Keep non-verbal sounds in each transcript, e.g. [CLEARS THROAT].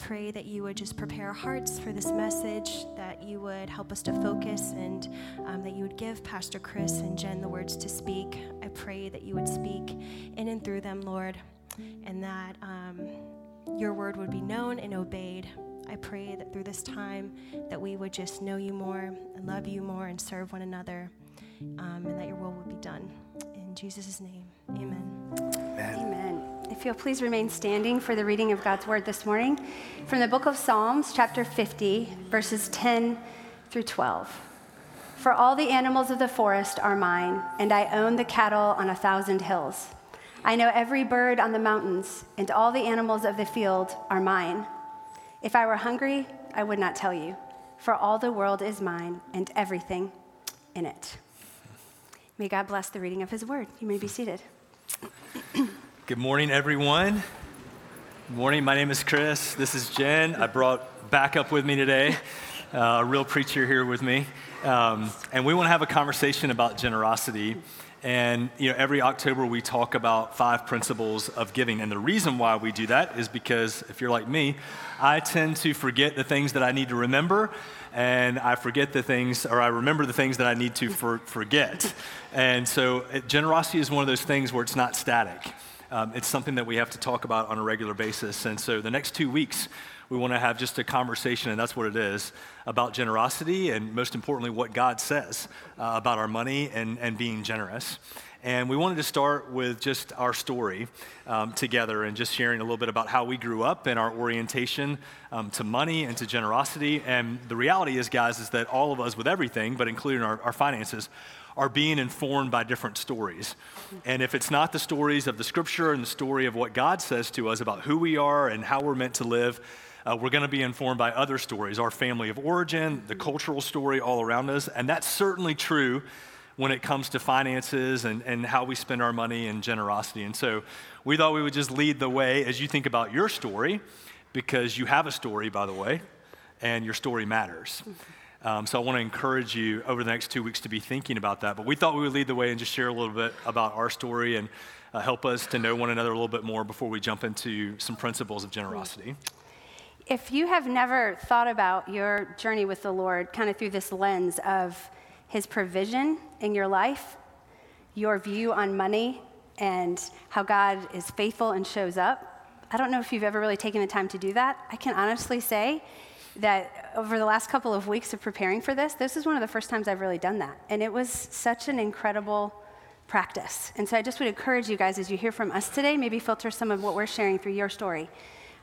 pray that you would just prepare our hearts for this message, that you would help us to focus, and um, that you would give Pastor Chris and Jen the words to speak. I pray that you would speak in and through them, Lord, and that um, your word would be known and obeyed. I pray that through this time that we would just know you more and love you more and serve one another, um, and that your will would be done. In Jesus' name, amen. Amen. Amen. If you'll please remain standing for the reading of God's word this morning from the book of Psalms, chapter 50, verses 10 through 12. For all the animals of the forest are mine, and I own the cattle on a thousand hills. I know every bird on the mountains, and all the animals of the field are mine. If I were hungry, I would not tell you, for all the world is mine and everything in it. May God bless the reading of his word. You may be seated. [CLEARS THROAT] Good morning, everyone. Good morning. My name is Chris. This is Jen. I brought backup with me today, uh, a real preacher here with me. Um, and we want to have a conversation about generosity. And you know, every October we talk about five principles of giving. And the reason why we do that is because if you're like me, I tend to forget the things that I need to remember, and I forget the things, or I remember the things that I need to for, forget. And so it, generosity is one of those things where it's not static. Um, it's something that we have to talk about on a regular basis. And so the next two weeks, we want to have just a conversation, and that's what it is, about generosity and most importantly, what God says uh, about our money and, and being generous. And we wanted to start with just our story um, together and just sharing a little bit about how we grew up and our orientation um, to money and to generosity. And the reality is, guys, is that all of us with everything, but including our, our finances, are being informed by different stories. And if it's not the stories of the scripture and the story of what God says to us about who we are and how we're meant to live, uh, we're going to be informed by other stories, our family of origin, the cultural story all around us. And that's certainly true when it comes to finances and, and how we spend our money and generosity. And so we thought we would just lead the way as you think about your story, because you have a story, by the way, and your story matters. Um, so I want to encourage you over the next two weeks to be thinking about that. But we thought we would lead the way and just share a little bit about our story and uh, help us to know one another a little bit more before we jump into some principles of generosity if you have never thought about your journey with the Lord kind of through this lens of His provision in your life, your view on money, and how God is faithful and shows up, I don't know if you've ever really taken the time to do that. I can honestly say that over the last couple of weeks of preparing for this, this is one of the first times I've really done that. And it was such an incredible practice. And so I just would encourage you guys as you hear from us today, maybe filter some of what we're sharing through your story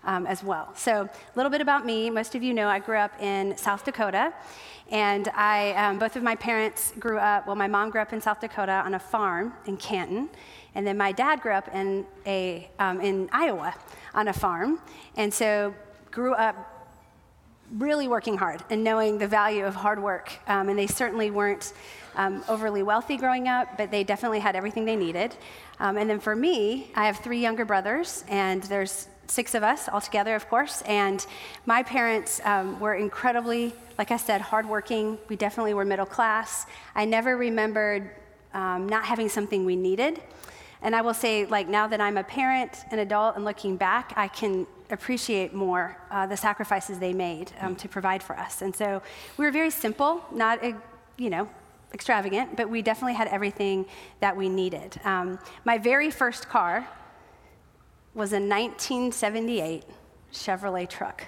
um, as well. So, a little bit about me. Most of you know I grew up in South Dakota, and I, um, both of my parents grew up. Well, my mom grew up in South Dakota on a farm in Canton, and then my dad grew up in a um, in Iowa on a farm, and so grew up really working hard and knowing the value of hard work. Um, and they certainly weren't um, overly wealthy growing up, but they definitely had everything they needed. Um, and then for me, I have three younger brothers, and there's six of us all together, of course. And my parents um, were incredibly, like I said, hardworking. We definitely were middle class. I never remembered um, not having something we needed. And I will say, like, now that I'm a parent, an adult, and looking back, I can appreciate more uh, the sacrifices they made um, to provide for us. And so we were very simple, not, uh, you know, extravagant, but we definitely had everything that we needed. Um, my very first car was a 1978 Chevrolet truck.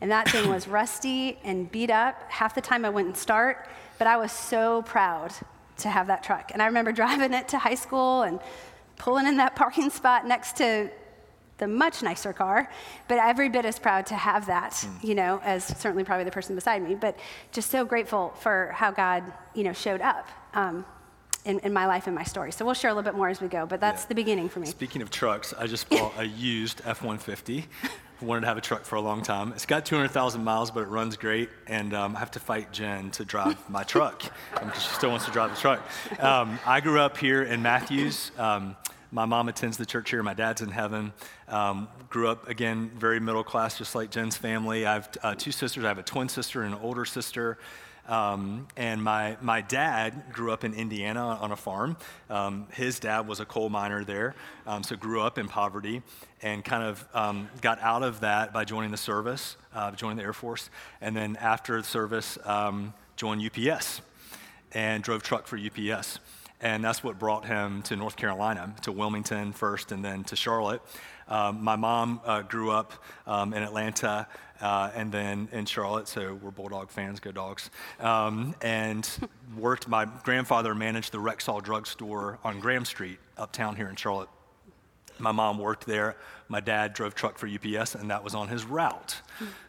And that thing was [LAUGHS] rusty and beat up. Half the time I wouldn't start, but I was so proud to have that truck. And I remember [LAUGHS] driving it to high school and pulling in that [LAUGHS] parking spot next to the much nicer car, but every bit as proud to have that, mm. you know, as certainly probably the person beside me, but just so grateful for how God, you know, showed up. Um, in, in, my life and my story. So we'll share a little bit more as we go, but that's yeah. the beginning for me. Speaking of trucks, I just [LAUGHS] bought a used F 150. Wanted to have a truck for a long time. It's got 200,000 miles, but it runs great, and um, I have to fight Jen to drive my truck [LAUGHS] because she still wants to drive the truck. Um, I grew up here in Matthews. Um, my mom attends the church here. My dad's in heaven. Um, grew up again very middle class, just like Jen's family. I have uh, two sisters. I have a twin sister and an older sister. Um, and my, my dad grew up in Indiana on a farm. Um, his dad was a coal miner there, um, so grew up in poverty and kind of um, got out of that by joining the service, uh, joining the Air Force. And then after the service, um, joined UPS and drove truck for UPS. And that's what brought him to North Carolina, to Wilmington first and then to Charlotte. Um, my mom uh, grew up um, in Atlanta uh, and then in Charlotte, so we're Bulldog fans, go dogs. Um, and worked, my grandfather managed the Rexall drugstore on Graham Street, uptown here in Charlotte. My mom worked there. My dad drove truck for UPS, and that was on his route.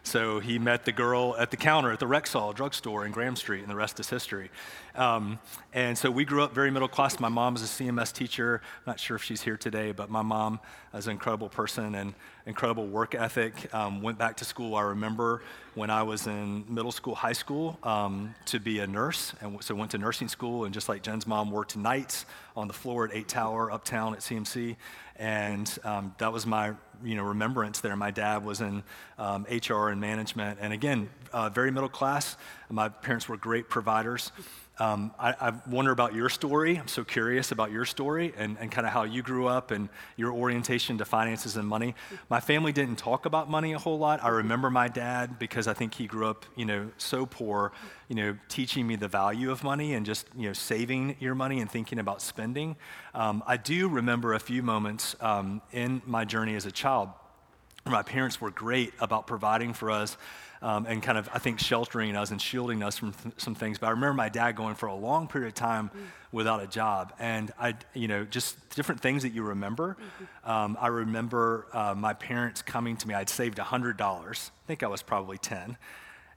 So he met the girl at the counter at the Rexall drugstore in Graham Street, and the rest is history. Um, and so we grew up very middle class. My mom was a CMS teacher. I'm not sure if she's here today, but my mom is an incredible person and incredible work ethic. Um, went back to school. I remember when I was in middle school, high school, um, to be a nurse, and so went to nursing school. And just like Jen's mom, worked nights on the floor at Eight Tower uptown at CMC, and um, that was my you know remembrance there. My dad was in um, HR and management, and again, uh, very middle class. My parents were great providers. Um, I, I, wonder about your story. I'm so curious about your story and, and kind of how you grew up and your orientation to finances and money. My family didn't talk about money a whole lot. I remember my dad because I think he grew up, you know, so poor, you know, teaching me the value of money and just, you know, saving your money and thinking about spending. Um, I do remember a few moments um, in my journey as a child. My parents were great about providing for us um, and kind of, I think, sheltering us and shielding us from th- some things. But I remember my dad going for a long period of time mm. without a job. And I, you know, just different things that you remember. Mm-hmm. Um, I remember uh, my parents coming to me. I'd saved $100. I think I was probably 10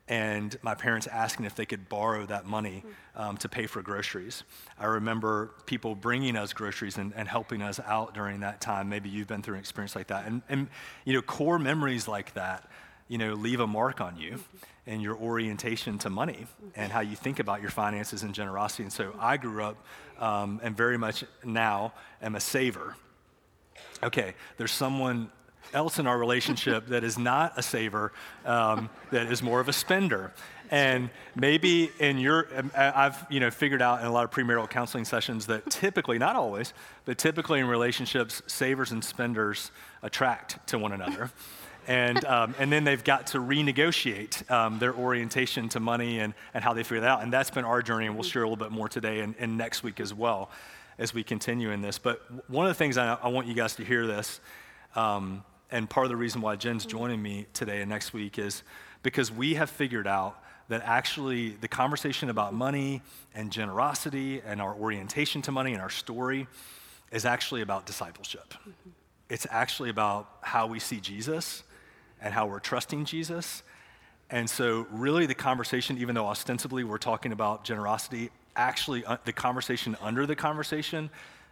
and my parents asking if they could borrow that money mm. um, to pay for groceries. I remember people bringing us groceries and, and, helping us out during that time. Maybe you've been through an experience like that. And, and you know, core memories like that you know, leave a mark on you and your orientation to money and how you think about your finances and generosity. And so I grew up um, and very much now am a saver. Okay, there's someone else in our relationship that is not a saver, um, that is more of a spender. And maybe in your, um, I've you know figured out in a lot of premarital counseling sessions that typically, not always, but typically in relationships, savers and spenders attract to one another and, um, and then they've got to renegotiate um, their orientation to money and, and how they figure that out. And that's been our journey, and we'll share a little bit more today and, and next week as well as we continue in this. But one of the things I, I want you guys to hear this, um, and part of the reason why Jen's joining me today and next week is because we have figured out that actually the conversation about money and generosity and our orientation to money and our story is actually about discipleship. Mm-hmm. It's actually about how we see Jesus and how we're trusting Jesus. And so, really, the conversation, even though ostensibly we're talking about generosity, actually, uh, the conversation under the conversation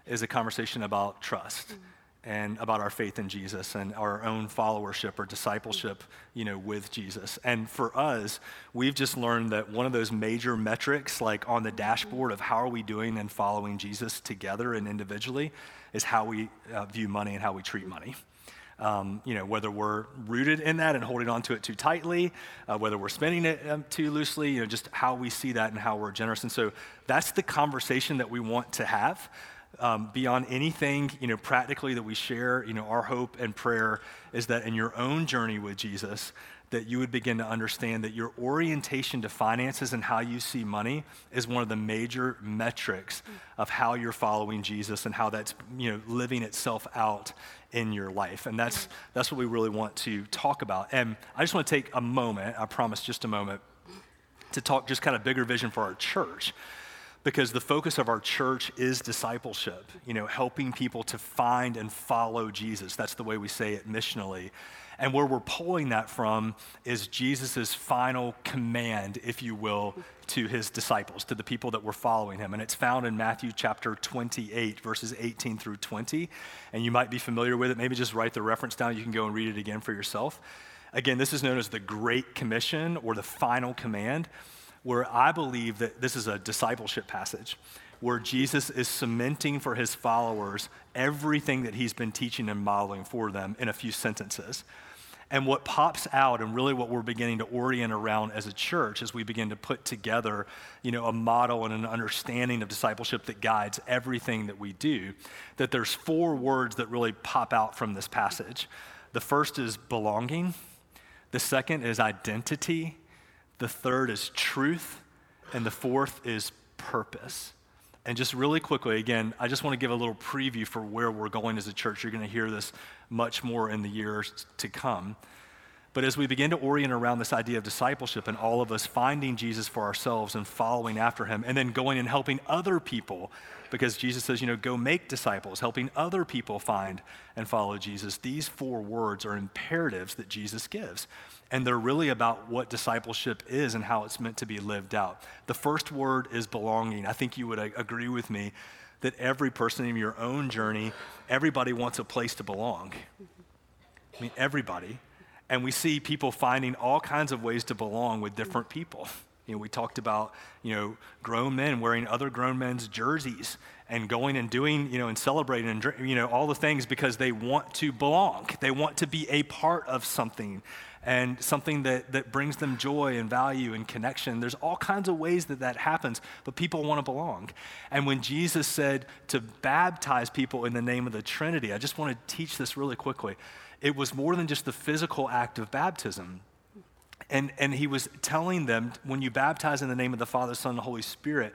is a conversation about trust mm-hmm. and about our faith in Jesus and our own followership or discipleship, you know, with Jesus. And for us, we've just learned that one of those major metrics, like on the dashboard of how are we doing and following Jesus together and individually, is how we uh, view money and how we treat money. Um, you know, whether we're rooted in that and holding on to it too tightly, uh, whether we're spending it um, too loosely, you know, just how we see that and how we're generous. And so that's the conversation that we want to have. Um, beyond anything, you know, practically that we share, you know, our hope and prayer is that in your own journey with Jesus, that you would begin to understand that your orientation to finances and how you see money is one of the major metrics of how you're following Jesus and how that's you know living itself out in your life. And that's that's what we really want to talk about. And I just want to take a moment, I promise just a moment, to talk just kind of bigger vision for our church because the focus of our church is discipleship, you know, helping people to find and follow Jesus. That's the way we say it missionally. And where we're pulling that from is Jesus' final command, if you will, to his disciples, to the people that were following him. And it's found in Matthew chapter 28, verses 18 through 20. And you might be familiar with it. Maybe just write the reference down. You can go and read it again for yourself. Again, this is known as the Great Commission or the final command, where I believe that this is a discipleship passage where Jesus is cementing for his followers everything that he's been teaching and modeling for them in a few sentences. And what pops out, and really what we're beginning to orient around as a church, as we begin to put together, you know, a model and an understanding of discipleship that guides everything that we do, that there's four words that really pop out from this passage. The first is belonging. The second is identity. The third is truth. And the fourth is purpose. And just really quickly, again, I just want to give a little preview for where we're going as a church. You're going to hear this much more in the years to come. But as we begin to orient around this idea of discipleship and all of us finding Jesus for ourselves and following after him, and then going and helping other people, because Jesus says, you know, go make disciples, helping other people find and follow Jesus, these four words are imperatives that Jesus gives. And they're really about what discipleship is and how it's meant to be lived out. The first word is belonging. I think you would agree with me that every person in your own journey, everybody wants a place to belong. I mean, everybody. And we see people finding all kinds of ways to belong with different people. You know, we talked about, you know, grown men wearing other grown men's jerseys and going and doing, you know, and celebrating and, you know, all the things because they want to belong. They want to be a part of something and something that, that brings them joy and value and connection. There's all kinds of ways that that happens, but people want to belong. And when Jesus said to baptize people in the name of the Trinity, I just want to teach this really quickly. It was more than just the physical act of baptism. And, and he was telling them when you baptize in the name of the Father, Son, and the Holy Spirit,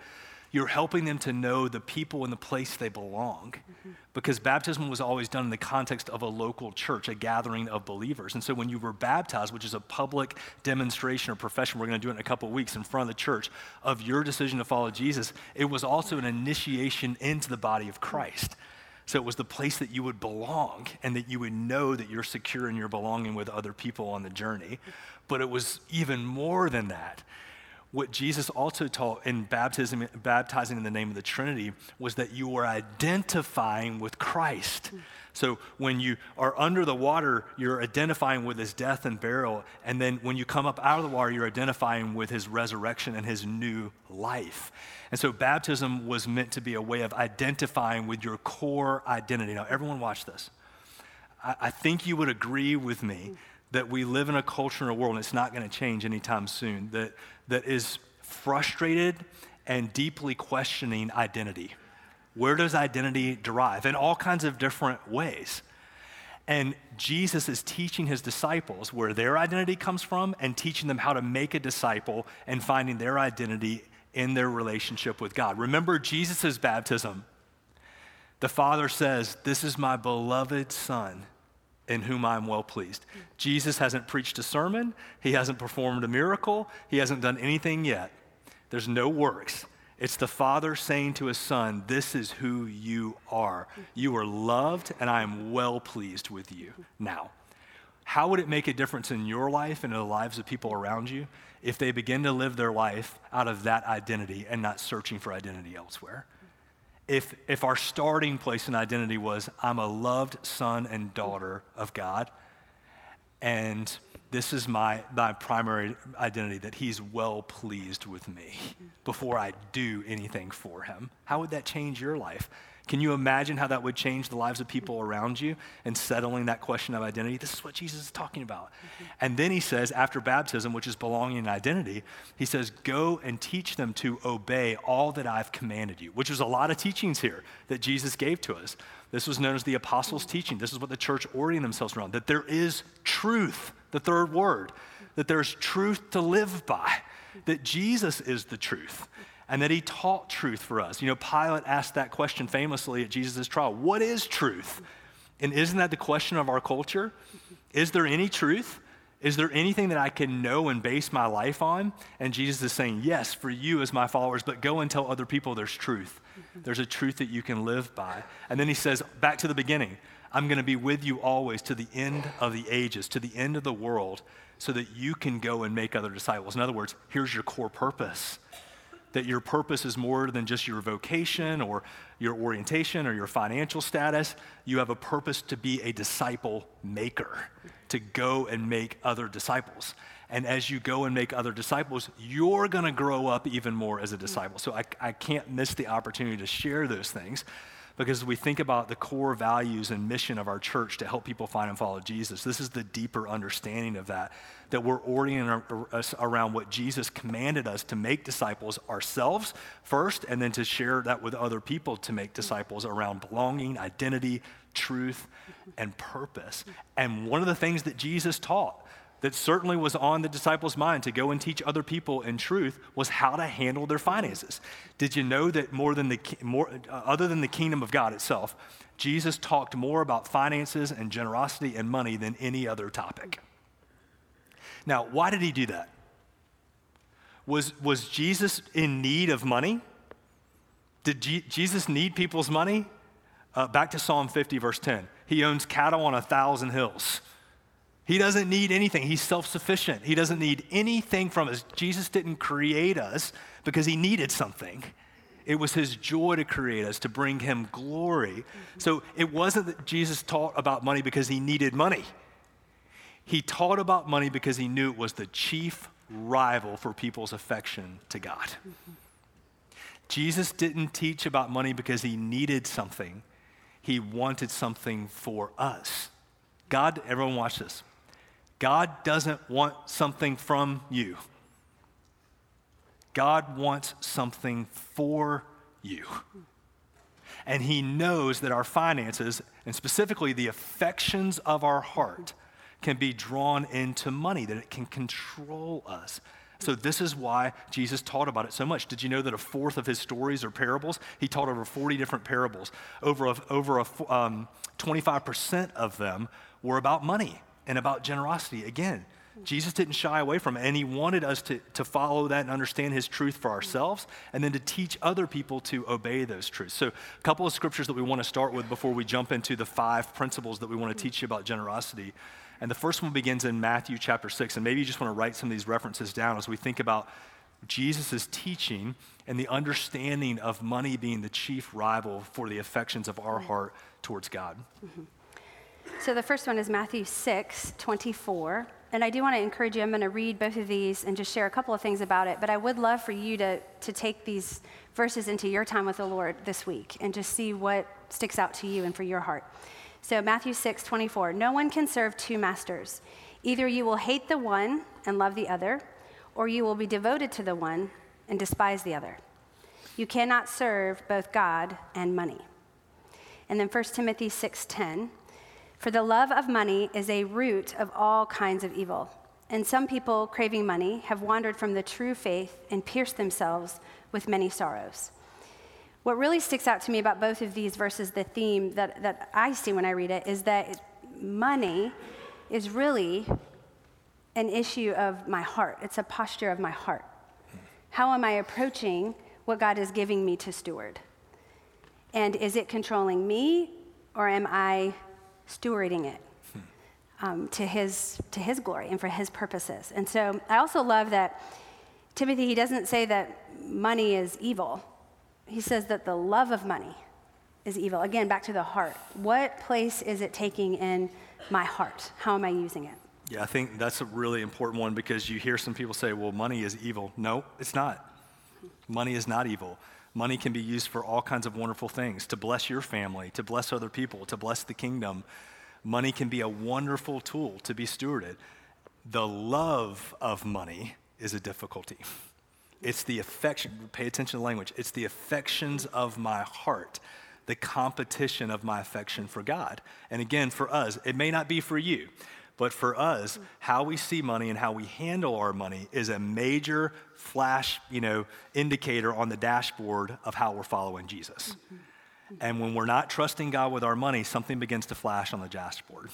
you're helping them to know the people and the place they belong. Mm-hmm. Because baptism was always done in the context of a local church, a gathering of believers. And so when you were baptized, which is a public demonstration or profession, we're going to do it in a couple of weeks in front of the church, of your decision to follow Jesus, it was also an initiation into the body of Christ. So it was the place that you would belong and that you would know that you're secure in your belonging with other people on the journey. But it was even more than that what Jesus also taught in baptism, baptizing in the name of the Trinity was that you were identifying with Christ. Hmm. So when you are under the water, you're identifying with his death and burial. And then when you come up out of the water, you're identifying with his resurrection and his new life. And so baptism was meant to be a way of identifying with your core identity. Now, everyone, watch this. I, I think you would agree with me hmm. That we live in a culture and a world, and it's not going to change anytime soon, that, that is frustrated and deeply questioning identity. Where does identity derive? In all kinds of different ways. And Jesus is teaching his disciples where their identity comes from and teaching them how to make a disciple and finding their identity in their relationship with God. Remember Jesus' baptism. The Father says, This is my beloved Son in whom I'm well pleased. Jesus hasn't preached a sermon, he hasn't performed a miracle, he hasn't done anything yet. There's no works. It's the Father saying to his Son, This is who you are. You are loved, and I am well pleased with you. Now, how would it make a difference in your life and in the lives of people around you if they begin to live their life out of that identity and not searching for identity elsewhere? If, if our starting place in identity was, I'm a loved son and daughter of God, and this is my, my primary identity, that he's well pleased with me before I do anything for him, how would that change your life? Can you imagine how that would change the lives of people around you and settling that question of identity? This is what Jesus is talking about. Mm-hmm. And then he says, after baptism, which is belonging and identity, he says, Go and teach them to obey all that I've commanded you, which was a lot of teachings here that Jesus gave to us. This was known as the apostles' teaching. This is what the church oriented themselves around that there is truth, the third word, that there's truth to live by, that Jesus is the truth and that he taught truth for us. You know, Pilate asked that question famously at Jesus' trial What is truth? And isn't that the question of our culture? Is there any truth? Is there anything that I can know and base my life on? And Jesus is saying, Yes, for you as my followers, but go and tell other people there's truth. There's a truth that you can live by. And then he says, back to the beginning, I'm going to be with you always to the end of the ages, to the end of the world, so that you can go and make other disciples. In other words, here's your core purpose that your purpose is more than just your vocation or your orientation or your financial status. You have a purpose to be a disciple maker, to go and make other disciples. And as you go and make other disciples, you're going to grow up even more as a disciple. So I, I can't miss the opportunity to share those things because we think about the core values and mission of our church to help people find and follow Jesus. This is the deeper understanding of that, that we're orienting us around what Jesus commanded us to make disciples ourselves first, and then to share that with other people to make disciples around belonging, identity, truth, and purpose. And one of the things that Jesus taught that certainly was on the disciples' mind to go and teach other people in truth was how to handle their finances. Did you know that more than the more uh, other than the kingdom of God itself, Jesus talked more about finances and generosity and money than any other topic. Now, why did he do that? Was, was Jesus in need of money? Did G- Jesus need people's money? Uh, back to Psalm 50, verse 10. He owns cattle on a thousand hills. He doesn't need anything. He's self sufficient. He doesn't need anything from us. Jesus didn't create us because he needed something. It was his joy to create us, to bring him glory. Mm-hmm. So it wasn't that Jesus taught about money because he needed money. He taught about money because he knew it was the chief rival for people's affection to God. Mm-hmm. Jesus didn't teach about money because he needed something, he wanted something for us. God, everyone watch this. God doesn't want something from you. God wants something for you. And He knows that our finances, and specifically the affections of our heart, can be drawn into money, that it can control us. So, this is why Jesus taught about it so much. Did you know that a fourth of his stories are parables? He taught over 40 different parables. Over, a, over a, um, 25% of them were about money and about generosity. Again, Jesus didn't shy away from it, and he wanted us to, to follow that and understand his truth for ourselves, and then to teach other people to obey those truths. So, a couple of scriptures that we want to start with before we jump into the five principles that we want to teach you about generosity. And the first one begins in Matthew chapter 6, and maybe you just want to write some of these references down as we think about Jesus' teaching and the understanding of money being the chief rival for the affections of our heart towards God. Mm-hmm. So the first one is Matthew 6, 24. And I do want to encourage you, I'm going to read both of these and just share a couple of things about it. But I would love for you to, to take these verses into your time with the Lord this week and just see what sticks out to you and for your heart. So Matthew 6, 24. No one can serve two masters. Either you will hate the one and love the other, or you will be devoted to the one and despise the other. You cannot serve both God and money. And then 1 Timothy 6:10 for the love of money is a root of all kinds of evil. And some people, craving money, have wandered from the true faith and pierced themselves with many sorrows. What really sticks out to me about both of these verses, the theme that, that I see when I read it, is that money is really an issue of my heart. It's a posture of my heart. How am I approaching what God is giving me to steward? And is it controlling me, or am I stewarding it um, to, his, to his glory and for his purposes. And so I also love that Timothy, he doesn't say that money is evil. He says that the love of money is evil. Again, back to the heart. What place is it taking in my heart? How am I using it? Yeah, I think that's a really important one because you hear some people say, well, money is evil. No, it's not. Money is not evil. Money can be used for all kinds of wonderful things to bless your family, to bless other people, to bless the kingdom. Money can be a wonderful tool to be stewarded. The love of money is a difficulty. It's the affection, pay attention to language, it's the affections of my heart, the competition of my affection for God. And again, for us, it may not be for you. But for us, how we see money and how we handle our money is a major flash, you know, indicator on the dashboard of how we're following Jesus. And when we're not trusting God with our money, something begins to flash on the dashboard.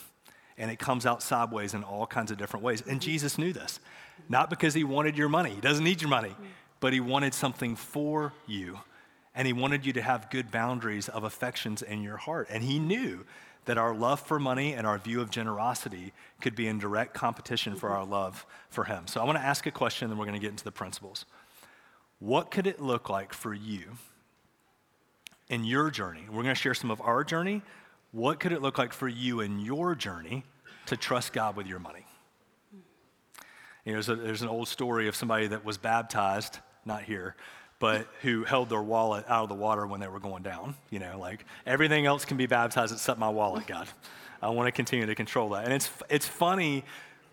And it comes out sideways in all kinds of different ways. And Jesus knew this. Not because he wanted your money, he doesn't need your money, but he wanted something for you. And he wanted you to have good boundaries of affections in your heart. And he knew that our love for money and our view of generosity could be in direct competition for our love for Him. So I want to ask a question, then we're going to get into the principles. What could it look like for you in your journey? We're going to share some of our journey. What could it look like for you in your journey to trust God with your money? You know, there's, a, there's an old story of somebody that was baptized, not here, but who held their wallet out of the water when they were going down. You know, like everything else can be baptized except my wallet, God. I want to continue to control that. And it's, it's funny,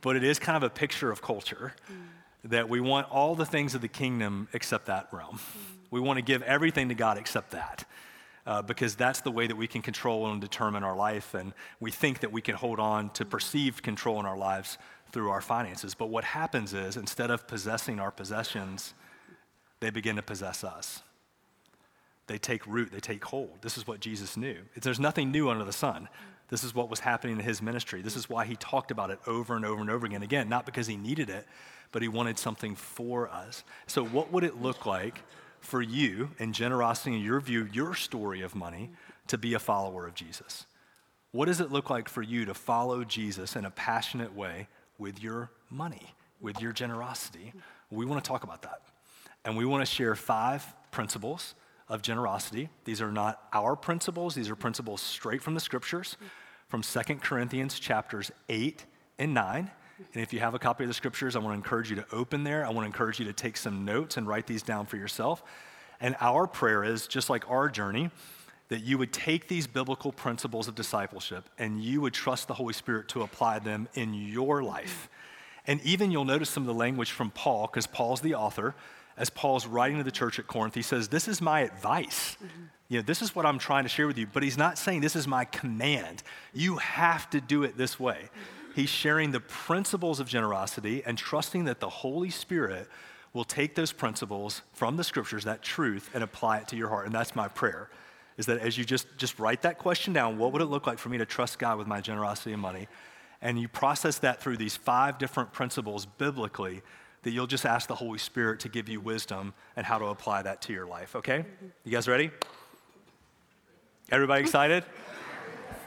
but it is kind of a picture of culture mm. that we want all the things of the kingdom except that realm. Mm. We want to give everything to God except that. Uh, because that's the way that we can control and determine our life. And we think that we can hold on to perceived control in our lives through our finances. But what happens is, instead of possessing our possessions, they begin to possess us. They take root, they take hold. This is what Jesus knew. There's nothing new under the sun. This is what was happening in his ministry. This is why he talked about it over and over and over again. Again, not because he needed it, but he wanted something for us. So, what would it look like for you in generosity, in your view, your story of money, to be a follower of Jesus? What does it look like for you to follow Jesus in a passionate way with your money, with your generosity? We want to talk about that. And we want to share five principles of generosity. These are not our principles, these are principles straight from the scriptures, from Second Corinthians chapters 8 and 9. And if you have a copy of the scriptures, I want to encourage you to open there. I want to encourage you to take some notes and write these down for yourself. And our prayer is just like our journey, that you would take these biblical principles of discipleship and you would trust the Holy Spirit to apply them in your life. And even you'll notice some of the language from Paul, because Paul's the author as Paul's writing to the church at Corinth, he says, This is my advice. Mm-hmm. You know, this is what I'm trying to share with you, but he's not saying this is my command. You have to do it this way. Mm-hmm. He's sharing the principles of generosity and trusting that the Holy Spirit will take those principles from the scriptures, that truth, and apply it to your heart. And that's my prayer. Is that as you just, just write that question down, what would it look like for me to trust God with my generosity and money? And you process that through these five different principles biblically, that you'll just ask the Holy Spirit to give you wisdom and how to apply that to your life, okay? You guys ready? Everybody excited?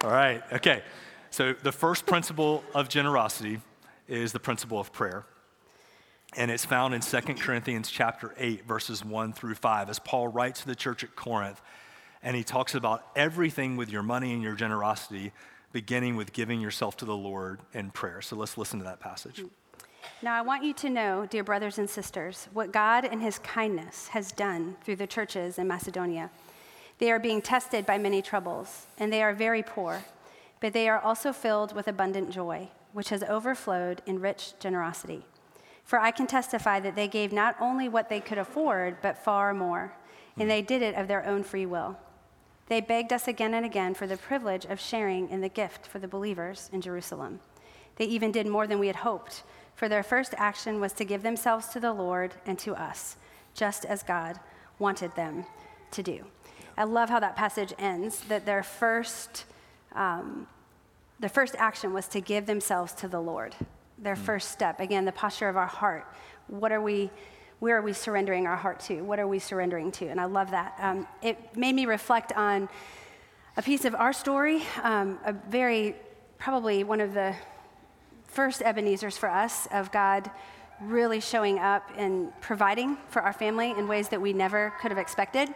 All right, okay. So the first principle of generosity is the principle of prayer. And it's found in 2 Corinthians chapter 8 verses 1 through 5 as Paul writes to the church at Corinth and he talks about everything with your money and your generosity beginning with giving yourself to the Lord in prayer. So let's listen to that passage. Now, I want you to know, dear brothers and sisters, what God in His kindness has done through the churches in Macedonia. They are being tested by many troubles, and they are very poor, but they are also filled with abundant joy, which has overflowed in rich generosity. For I can testify that they gave not only what they could afford, but far more, and they did it of their own free will. They begged us again and again for the privilege of sharing in the gift for the believers in Jerusalem. They even did more than we had hoped for their first action was to give themselves to the Lord and to us, just as God wanted them to do. I love how that passage ends, that their first, um, their first action was to give themselves to the Lord. Their mm. first step, again, the posture of our heart. What are we, where are we surrendering our heart to? What are we surrendering to? And I love that. Um, it made me reflect on a piece of our story, um, a very, probably one of the first Ebenezer's for us of God really showing up and providing for our family in ways that we never could have expected.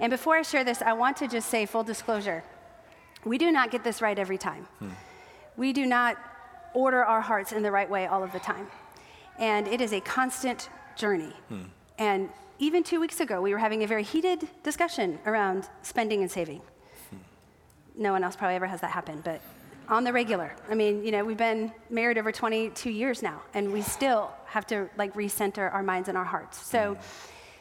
And before I share this, I want to just say full disclosure we do not get this right every time. Hmm. We do not order our hearts in the right way all of the time. And it is a constant journey. Hmm. And even two weeks ago, we were having a very heated discussion around spending and saving. Hmm. No one else probably ever has that happen, but on the regular. I mean, you know, we've been married over 22 years now, and we still have to like recenter our minds and our hearts. So,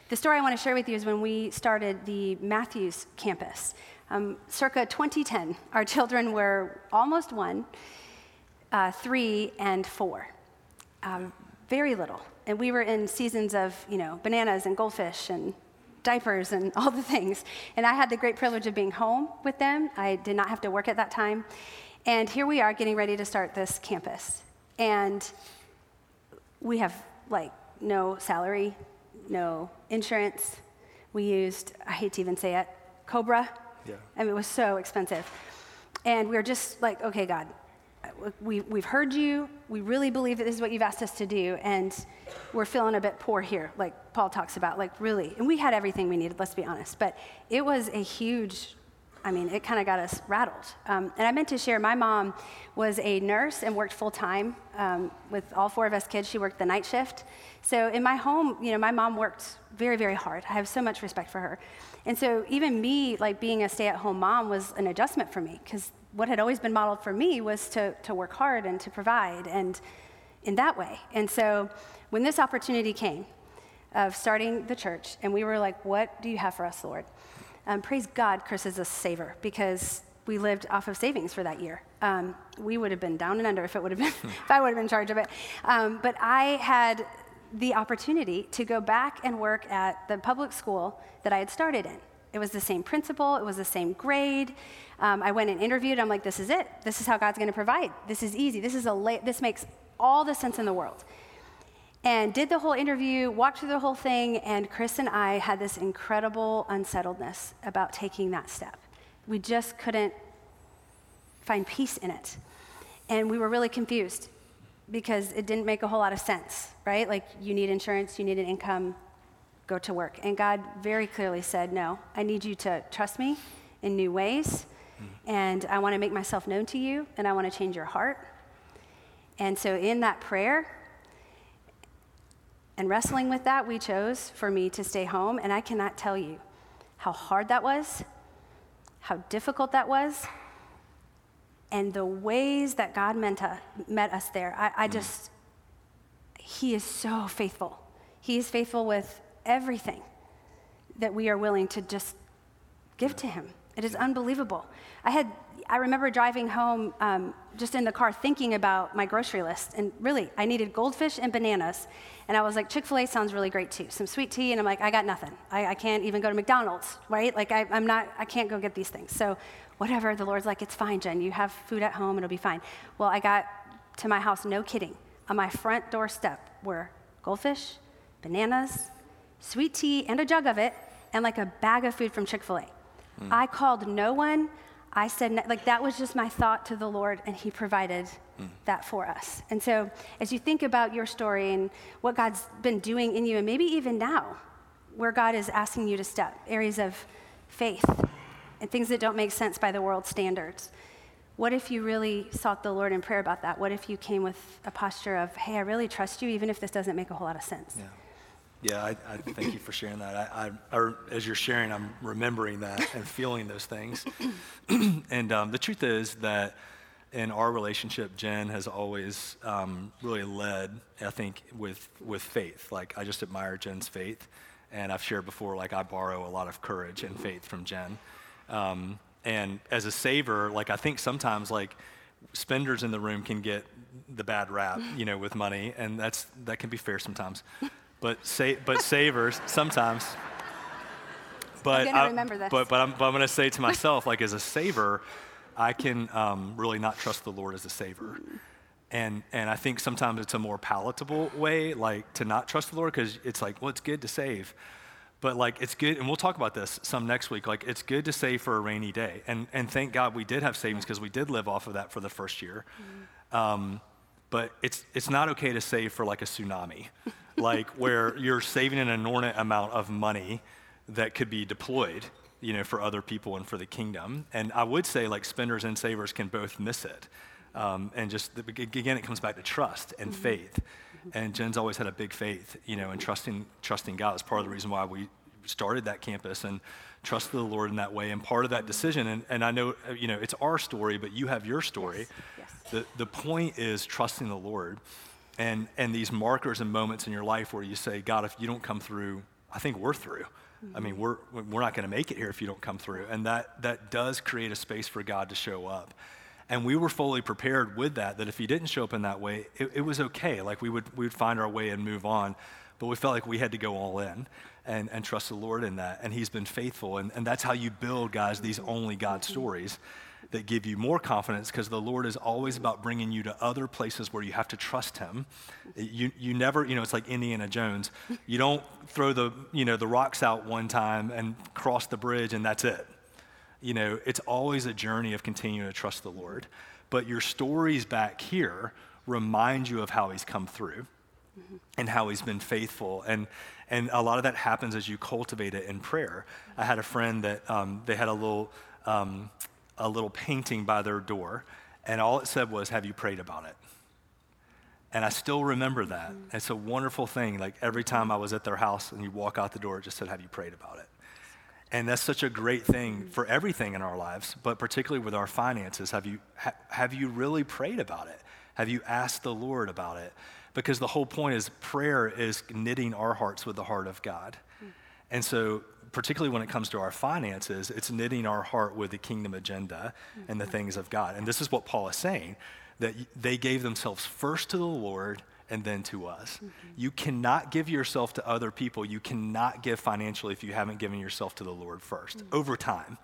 the story I want to share with you is when we started the Matthews campus. Um, circa 2010, our [LAUGHS] children were almost one, uh, three, and four. Um, very little. And we were in seasons of, you know, bananas and goldfish and diapers and [LAUGHS] all the things. And I had the great privilege of being home with them. I did not have to work at that time. And here we are getting ready to start this campus. And we have like no salary, no insurance. We used, I hate to even say it, Cobra. Yeah. I mean, it was so expensive. And we were just like, okay, God, we, we've heard you. We really believe that this is what you've asked us to do. And we're feeling a bit poor here, like Paul talks about, like really. And we had everything we needed, let's be honest. But it was a huge I mean, it kind of got us rattled. Um, and I meant to share my mom was a nurse and worked full time um, with all four of us kids. She worked the night shift. So in my home, you know, my mom worked very, very hard. I have so much respect for her. And so even me, like being a stay at home mom, was an adjustment for me because what had always been modeled for me was to, to work hard and to provide and in that way. And so when this opportunity came of starting the church, and we were like, what do you have for us, Lord? Um, praise God, Chris is a saver because we lived off of savings for that year. Um, we would have been down and under if it would have been [LAUGHS] if I would have been in charge of it. Um, but I had the opportunity to go back and work at the public school that I had started in. It was the same principal, it was the same grade. Um, I went and interviewed. I'm like, this is it. This is how God's going to provide. This is easy. This is a la- this makes all the sense in the world. And did the whole interview, walked through the whole thing, and Chris and I had this incredible unsettledness about taking that step. We just couldn't find peace in it. And we were really confused because it didn't make a whole lot of sense, right? Like, you need insurance, you need an income, go to work. And God very clearly said, No, I need you to trust me in new ways, and I want to make myself known to you, and I want to change your heart. And so, in that prayer, and wrestling with that, we chose for me to stay home, and I cannot tell you how hard that was, how difficult that was, and the ways that God meant to, met us there. I, I mm. just, He is so faithful. He is faithful with everything that we are willing to just give to Him. It is unbelievable. I had, I remember driving home um, just in the car thinking about my grocery list. And really, I needed goldfish and bananas. And I was like, Chick fil A sounds really great too. Some sweet tea. And I'm like, I got nothing. I, I can't even go to McDonald's, right? Like, I, I'm not, I can't go get these things. So, whatever. The Lord's like, it's fine, Jen. You have food at home, it'll be fine. Well, I got to my house, no kidding. On my front doorstep were goldfish, bananas, sweet tea, and a jug of it, and like a bag of food from Chick fil A. Mm. I called no one. I said, like, that was just my thought to the Lord, and He provided mm. that for us. And so, as you think about your story and what God's been doing in you, and maybe even now, where God is asking you to step, areas of faith and things that don't make sense by the world's standards. What if you really sought the Lord in prayer about that? What if you came with a posture of, hey, I really trust you, even if this doesn't make a whole lot of sense? Yeah. Yeah, I, I, thank you for sharing that. I, I, as you're sharing, I'm remembering that and feeling those things. [CLEARS THROAT] and um, the truth is that in our relationship, Jen has always um, really led, I think, with, with faith. Like, I just admire Jen's faith. And I've shared before, like, I borrow a lot of courage and faith from Jen. Um, and as a saver, like, I think sometimes, like, spenders in the room can get the bad rap, you know, with money. And that's, that can be fair sometimes but, sa- but savers sometimes. But I. But, but I'm, but I'm going to say to myself, like as a saver, I can um, really not trust the Lord as a saver. And, and I think sometimes it's a more palatable way, like to not trust the Lord, because it's like, well, it's good to save. But like, it's good, and we'll talk about this some next week. Like, it's good to save for a rainy day. And, and thank God we did have savings because we did live off of that for the first year. Mm-hmm. Um, but it's, it's not okay to save for like a tsunami like where you're saving an inordinate amount of money that could be deployed you know, for other people and for the kingdom. And I would say, like, spenders and savers can both miss it. Um, and just, again, it comes back to trust and mm-hmm. faith. And Jen's always had a big faith, you know, and trusting, trusting God. is part of the reason why we started that campus and trusted the Lord in that way. And part of that decision, and, and I know, you know, it's our story, but you have your story. Yes. Yes. The, the point is trusting the Lord and, and these markers and moments in your life where you say, God, if you don't come through, I think we're through. Mm-hmm. I mean, we're, we're not going to make it here if you don't come through. And that, that does create a space for God to show up. And we were fully prepared with that, that if he didn't show up in that way, it, it was okay. Like we would, we would find our way and move on. But we felt like we had to go all in and, and trust the Lord in that. And he's been faithful. And, and that's how you build, guys, these only God stories that give you more confidence because the Lord is always about bringing you to other places where you have to trust Him. You, you never, you know, it's like Indiana Jones. You don't throw the, you know, the rocks out one time and cross the bridge and that's it. You know, it's always a journey of continuing to trust the Lord. But your stories back here remind you of how He's come through and how He's been faithful. And, and a lot of that happens as you cultivate it in prayer. I had a friend that um, they had a little um, a little painting by their door, and all it said was, Have you prayed about it? And I still remember that. Mm-hmm. It's a wonderful thing. Like every time I was at their house and you walk out the door, it just said, Have you prayed about it? And that's such a great thing for everything in our lives, but particularly with our finances. Have you, ha- have you really prayed about it? Have you asked the Lord about it? Because the whole point is prayer is knitting our hearts with the heart of God. Mm. And so, particularly when it comes to our finances, it's knitting our heart with the kingdom agenda mm-hmm. and the things of God. And this is what Paul is saying that they gave themselves first to the Lord and then to us. Mm-hmm. You cannot give yourself to other people. You cannot give financially if you haven't given yourself to the Lord 1st mm-hmm. over time.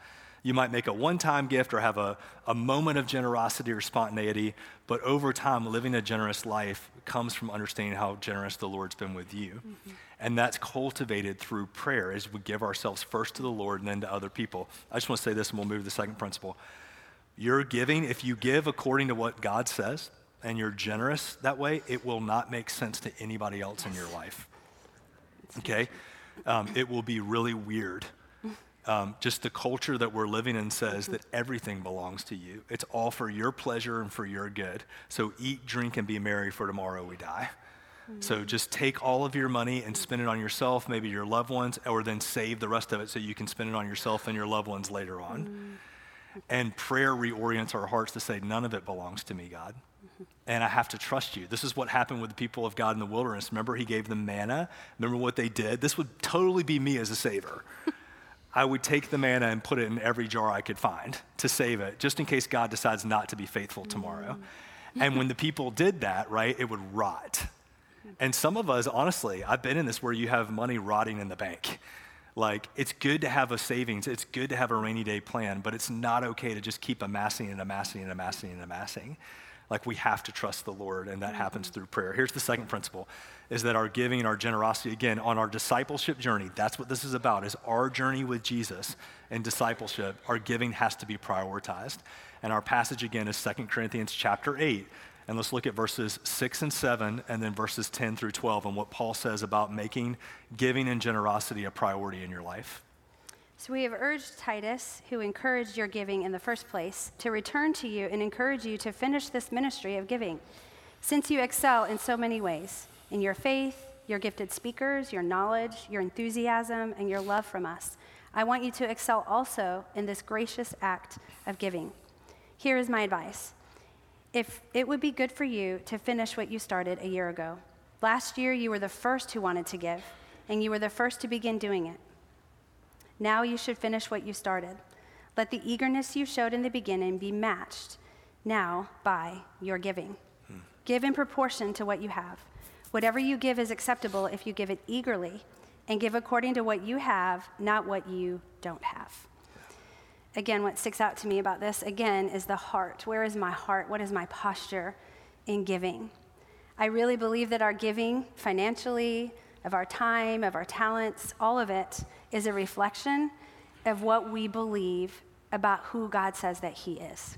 You might make a one time gift or have a, a moment of generosity or spontaneity, but over time, living a generous life comes from understanding how generous the Lord's been with you. Mm-hmm. And that's cultivated through prayer as we give ourselves first to the Lord and then to other people. I just want to say this and we'll move to the second principle. Your giving, if you give according to what God says and you're generous that way, it will not make sense to anybody else in your life. Okay? Um, it will be really weird. Um, just the culture that we're living in says mm-hmm. that everything belongs to you. It's all for your pleasure and for your good. So eat, drink, and be merry, for tomorrow we die. So mm-hmm. just take all of your money and spend it on yourself, maybe your loved ones, or then save the rest of it so you can spend it on yourself and your loved ones later on. Mm-hmm. And prayer reorients our hearts to say, None of it belongs to me, God. And I have to trust you. This is what happened with the people of God in the wilderness. Remember, He gave them manna. Remember what they did? This would totally be me as a saver. I would take the manna and put it in every jar I could find to save it, just in case God decides not to be faithful tomorrow. Mm. and when the people did that, right, it would rot. And some of us, honestly, I've been in this where you have money rotting in the bank. Like, it's good to have a savings, it's good to have a rainy day plan, but it's not okay to just keep amassing and amassing and amassing and amassing. Like, we have to trust the Lord, and that mm-hmm. happens through prayer. Here's the second principle is that our giving and our generosity, again, on our discipleship journey, that's what this is about, is our journey with Jesus and discipleship, our giving has to be prioritized. And our passage again is 2 Corinthians chapter 8, and let's look at verses 6 and 7, and then verses 10 through 12, and what Paul says about making giving and generosity a priority in your life. So we have urged Titus, who encouraged your giving in the first place, to return to you and encourage you to finish this ministry of giving, since you excel in so many ways in your faith, your gifted speakers, your knowledge, your enthusiasm, and your love from us. I want you to excel also in this gracious act of giving. Here is my advice if it would be good for you to finish what you started a year ago. Last year, you were the first who wanted to give, and you were the first to begin doing it. Now you should finish what you started. Let the eagerness you showed in the beginning be matched now by your giving. Hmm. Give in proportion to what you have. Whatever you give is acceptable if you give it eagerly, and give according to what you have, not what you don't have again, what sticks out to me about this, again, is the heart. Where is my heart? What is my posture in giving? I really believe that our giving financially, of our time, of our talents, all of it is a reflection of what we believe about who God says that He is.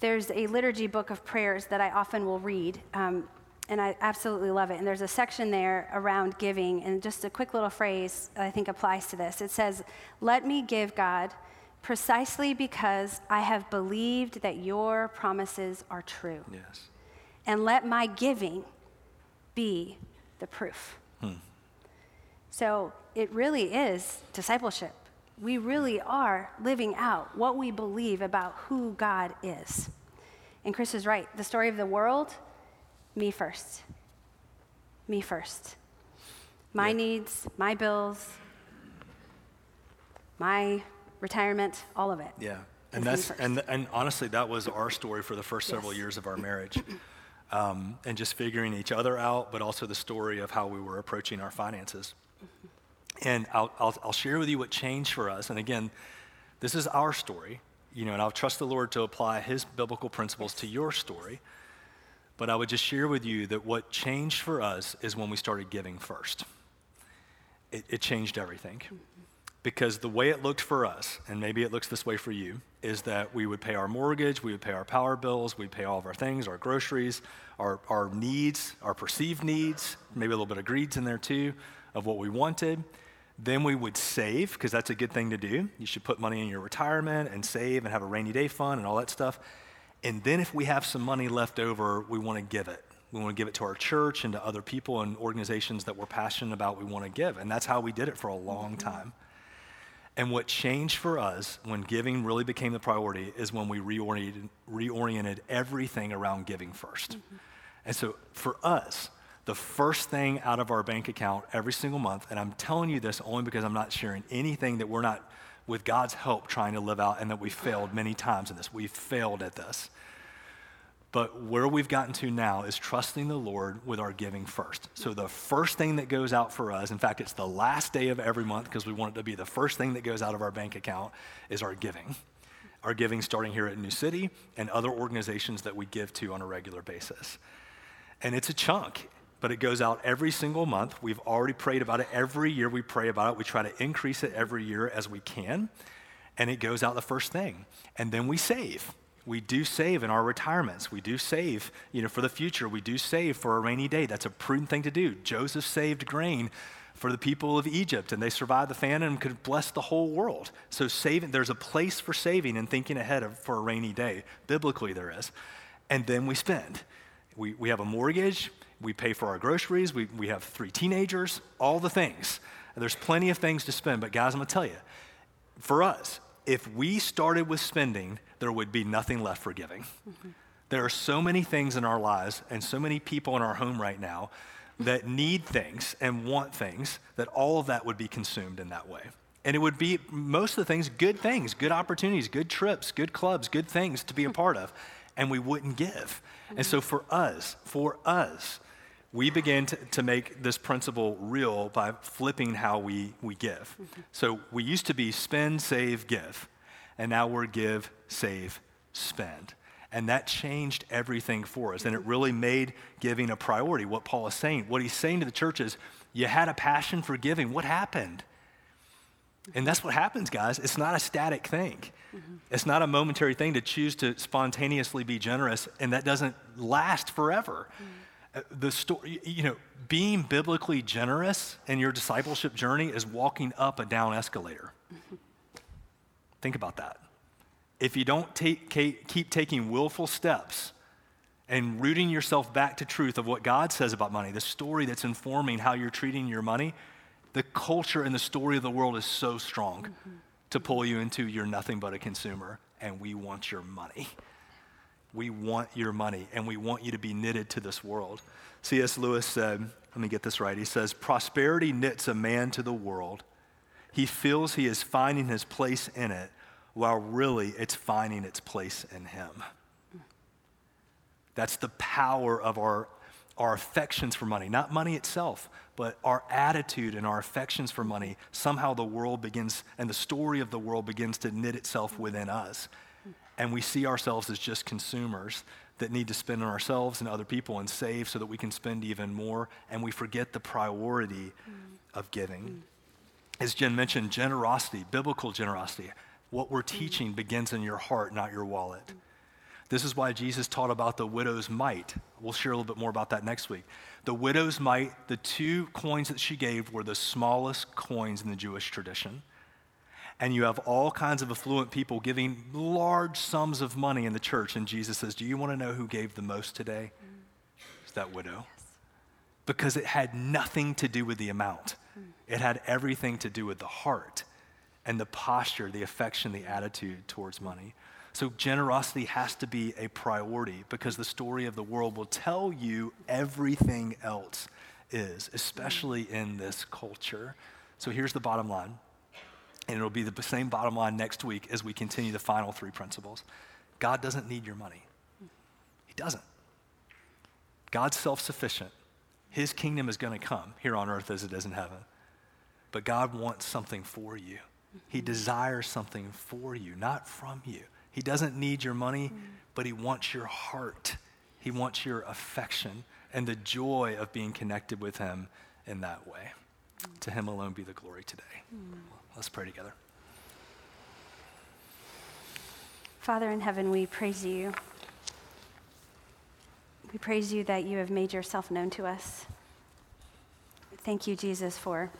There's a liturgy book of prayers that I often will read. Um, and I absolutely love it. And there's a section there around giving, and just a quick little phrase I think applies to this. It says, Let me give, God, precisely because I have believed that your promises are true. Yes. And let my giving be the proof. Hmm. So it really is discipleship. We really are living out what we believe about who God is. And Chris is right. The story of the world me first. Me first. My yeah. needs, my bills, my retirement, all of it. Yeah. And that's and and honestly that was our story for the first several yes. years of our [LAUGHS] marriage. Um, and just figuring each other out, but also the story of how we were approaching our finances. Mm-hmm. And I'll, I'll, I'll share with you what changed for us. And again, this is our story, you know, and I'll trust the Lord to apply His biblical principles to your story. But I would just share with you that what changed for us is when we started giving first. It, it changed everything. Because the way it looked for us, and maybe it looks this way for you, is that we would pay our mortgage, we would pay our power bills, we'd pay all of our things, our groceries, our, our needs, our perceived needs, maybe a little bit of greeds in there too, of what we wanted. Then we would save, because that's a good thing to do. You should put money in your retirement and save and have a rainy day fund and all that stuff. And then if we have some money left over, we want to give it. We want to give it to our church and to other people and organizations that we're passionate about, we want to give. And that's how we did it for a long time. And what changed for us when giving really became the priority is when we reoriented, reoriented everything around giving 1st mm-hmm. And so for us, the first thing out of our bank account every single month, and I'm telling you this only because I'm not sharing anything that we're not, with God's help, trying to live out and that we failed many times in this. We've failed at this. But where we've gotten to now is trusting the Lord with our giving first. So the first thing that goes out for us, in fact, it's the last day of every month because we want it to be the first thing that goes out of our bank account, is our giving. Our giving starting here at New City and other organizations that we give to on a regular basis. And it's a chunk, but it goes out every single month. We've already prayed about it. Every year we pray about it. We try to increase it every year as we can. And it goes out the first thing. And then we save we do save in our retirements. We do save, you know, for the future. We do save for a rainy day. That's a prudent thing to do. Joseph saved grain for the people of Egypt, and they survived the famine and could bless the whole world. So saving, there's a place for saving and thinking ahead of, for a rainy day. Biblically, there is. And then we spend. We, we have a mortgage. We pay for our groceries. We, we have three teenagers, all the things. There's plenty of things to spend. But guys, I'm going to tell you, for us, if we started with spending, there would be nothing left for giving. Mm-hmm. There are so many things in our lives and so many people in our home right now that need things and want things that all of that would be consumed in that way. And it would be most of the things good things, good opportunities, good trips, good clubs, good things to be a part of. And we wouldn't give. Mm-hmm. And so for us, for us, we begin to, to make this principle real by flipping how we, we give. Mm-hmm. So we used to be spend, save, give, and now we're give, save, spend. And that changed everything for us. And it mm-hmm. really made giving a priority. What Paul is saying, what he's saying to the church is, you had a passion for giving. What happened? And that's what happens, guys. It's not a static thing. Mm-hmm. It's not a momentary thing to choose to spontaneously be generous, and that doesn't last forever. Mm-hmm. The story, you know, being biblically generous in your discipleship journey is walking up a down escalator. Think about that. If you don't take, keep taking willful steps and rooting yourself back to truth of what God says about money, the story that's informing how you're treating your money, the culture and the story of the world is so strong mm-hmm. to pull you into you're nothing but a consumer and we want your money. We want your money and we want you to be knitted to this world. C.S. Lewis said, let me get this right. He says, Prosperity knits a man to the world. He feels he is finding his place in it, while really it's finding its place in him. That's the power of our, our affections for money, not money itself, but our attitude and our affections for money. Somehow the world begins, and the story of the world begins to knit itself within us and we see ourselves as just consumers that need to spend on ourselves and other people and save so that we can spend even more, and we forget the priority mm. of giving. Mm. As Jen mentioned, generosity, biblical generosity, what we're mm. teaching begins in your heart, not your wallet. Mm. This is why Jesus taught about the widow's mite. We'll share a little bit more about that next week. The widow's mite, the two coins that she gave were the smallest coins in the Jewish tradition and you have all kinds of affluent people giving large sums of money in the church. And Jesus says, Do you want to know who gave the most today? It's that widow. Yes. Because it had nothing to do with the amount, it had everything to do with the heart and the posture, the affection, the attitude towards money. So, generosity has to be a priority because the story of the world will tell you everything else is, especially in this culture. So, here's the bottom line and it'll be the same bottom line next week as we continue the final three principles. God doesn't need your money, He doesn't. God's self sufficient. His kingdom is going to come here on earth as it is in heaven. But God wants something for you. He mm-hmm. desires something for you, not from you. He doesn't need your money, mm. but He wants your heart. He wants your affection and the joy of being connected with Him in that way. Mm. To Him alone be the glory today. Mm. Let's pray together. Father in heaven, we praise you. We praise you that you have made yourself known to us. Thank you, Jesus, for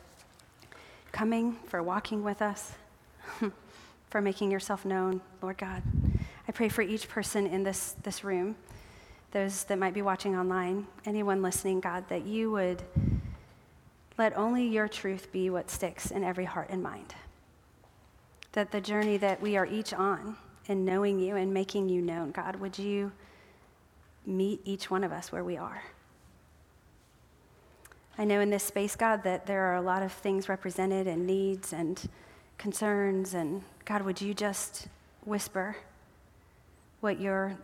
coming, for walking with us, [LAUGHS] for making yourself known, Lord God. I pray for each person in this, this room, those that might be watching online, anyone listening, God, that you would let only your truth be what sticks in every heart and mind. That the journey that we are each on in knowing you and making you known, God, would you meet each one of us where we are? I know in this space, God, that there are a lot of things represented and needs and concerns. And God, would you just whisper what your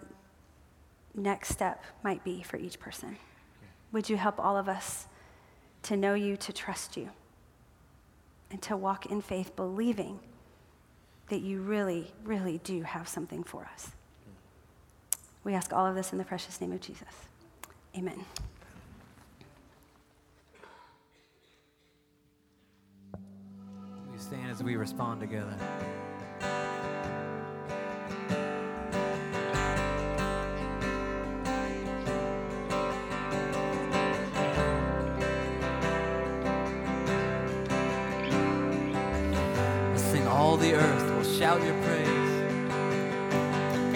next step might be for each person? Would you help all of us to know you, to trust you, and to walk in faith, believing that you really, really do have something for us? We ask all of this in the precious name of Jesus. Amen. We stand as we respond together. All the earth will shout your praise.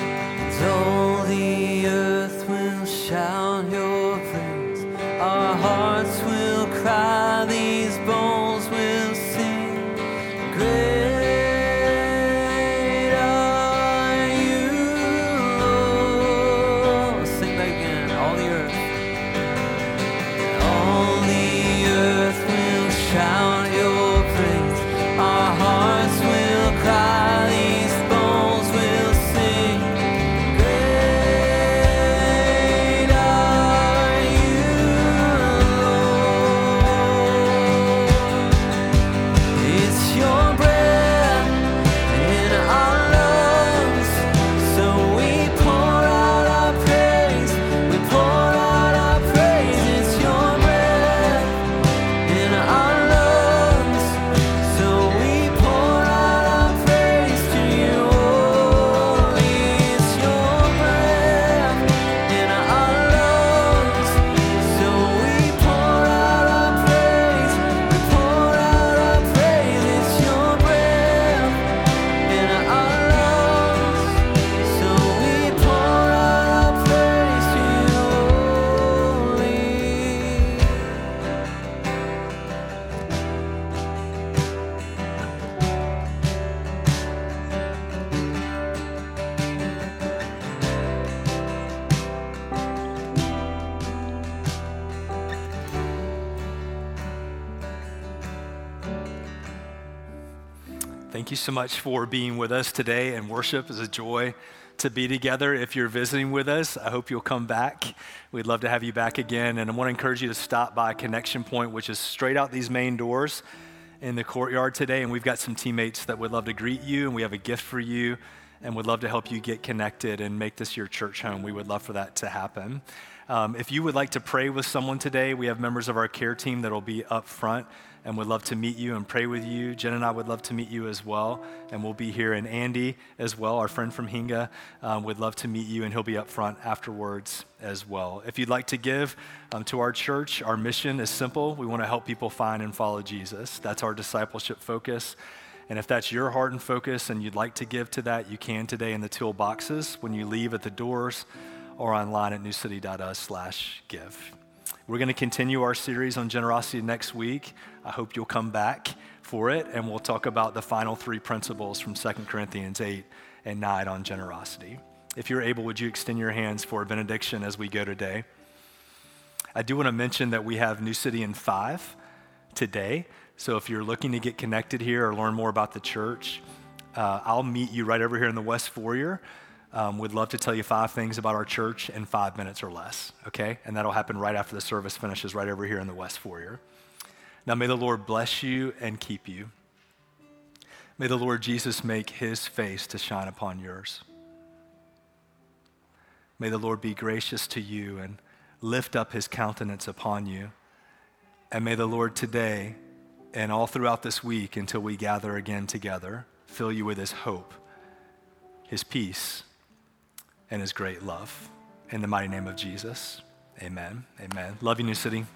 And all the earth Thank you so much for being with us today and worship is a joy to be together. If you're visiting with us, I hope you'll come back. We'd love to have you back again. And I want to encourage you to stop by Connection Point, which is straight out these main doors in the courtyard today. And we've got some teammates that would love to greet you, and we have a gift for you, and would love to help you get connected and make this your church home. We would love for that to happen. Um, if you would like to pray with someone today, we have members of our care team that will be up front and would love to meet you and pray with you. Jen and I would love to meet you as well, and we'll be here. And Andy as well, our friend from Hinga, um, would love to meet you, and he'll be up front afterwards as well. If you'd like to give um, to our church, our mission is simple. We want to help people find and follow Jesus. That's our discipleship focus. And if that's your heart and focus and you'd like to give to that, you can today in the tool boxes when you leave at the doors or online at newcity.us slash give. We're going to continue our series on generosity next week. I hope you'll come back for it, and we'll talk about the final three principles from 2 Corinthians 8 and 9 on generosity. If you're able, would you extend your hands for a benediction as we go today? I do want to mention that we have New City in 5 today. So if you're looking to get connected here or learn more about the church, uh, I'll meet you right over here in the West Foyer. Um, would love to tell you five things about our church in five minutes or less, okay? And that'll happen right after the service finishes, right over here in the West Foyer. Now, may the Lord bless you and keep you. May the Lord Jesus make his face to shine upon yours. May the Lord be gracious to you and lift up his countenance upon you. And may the Lord today and all throughout this week until we gather again together fill you with his hope, his peace, and his great love. In the mighty name of Jesus, amen. Amen. Love you, New City.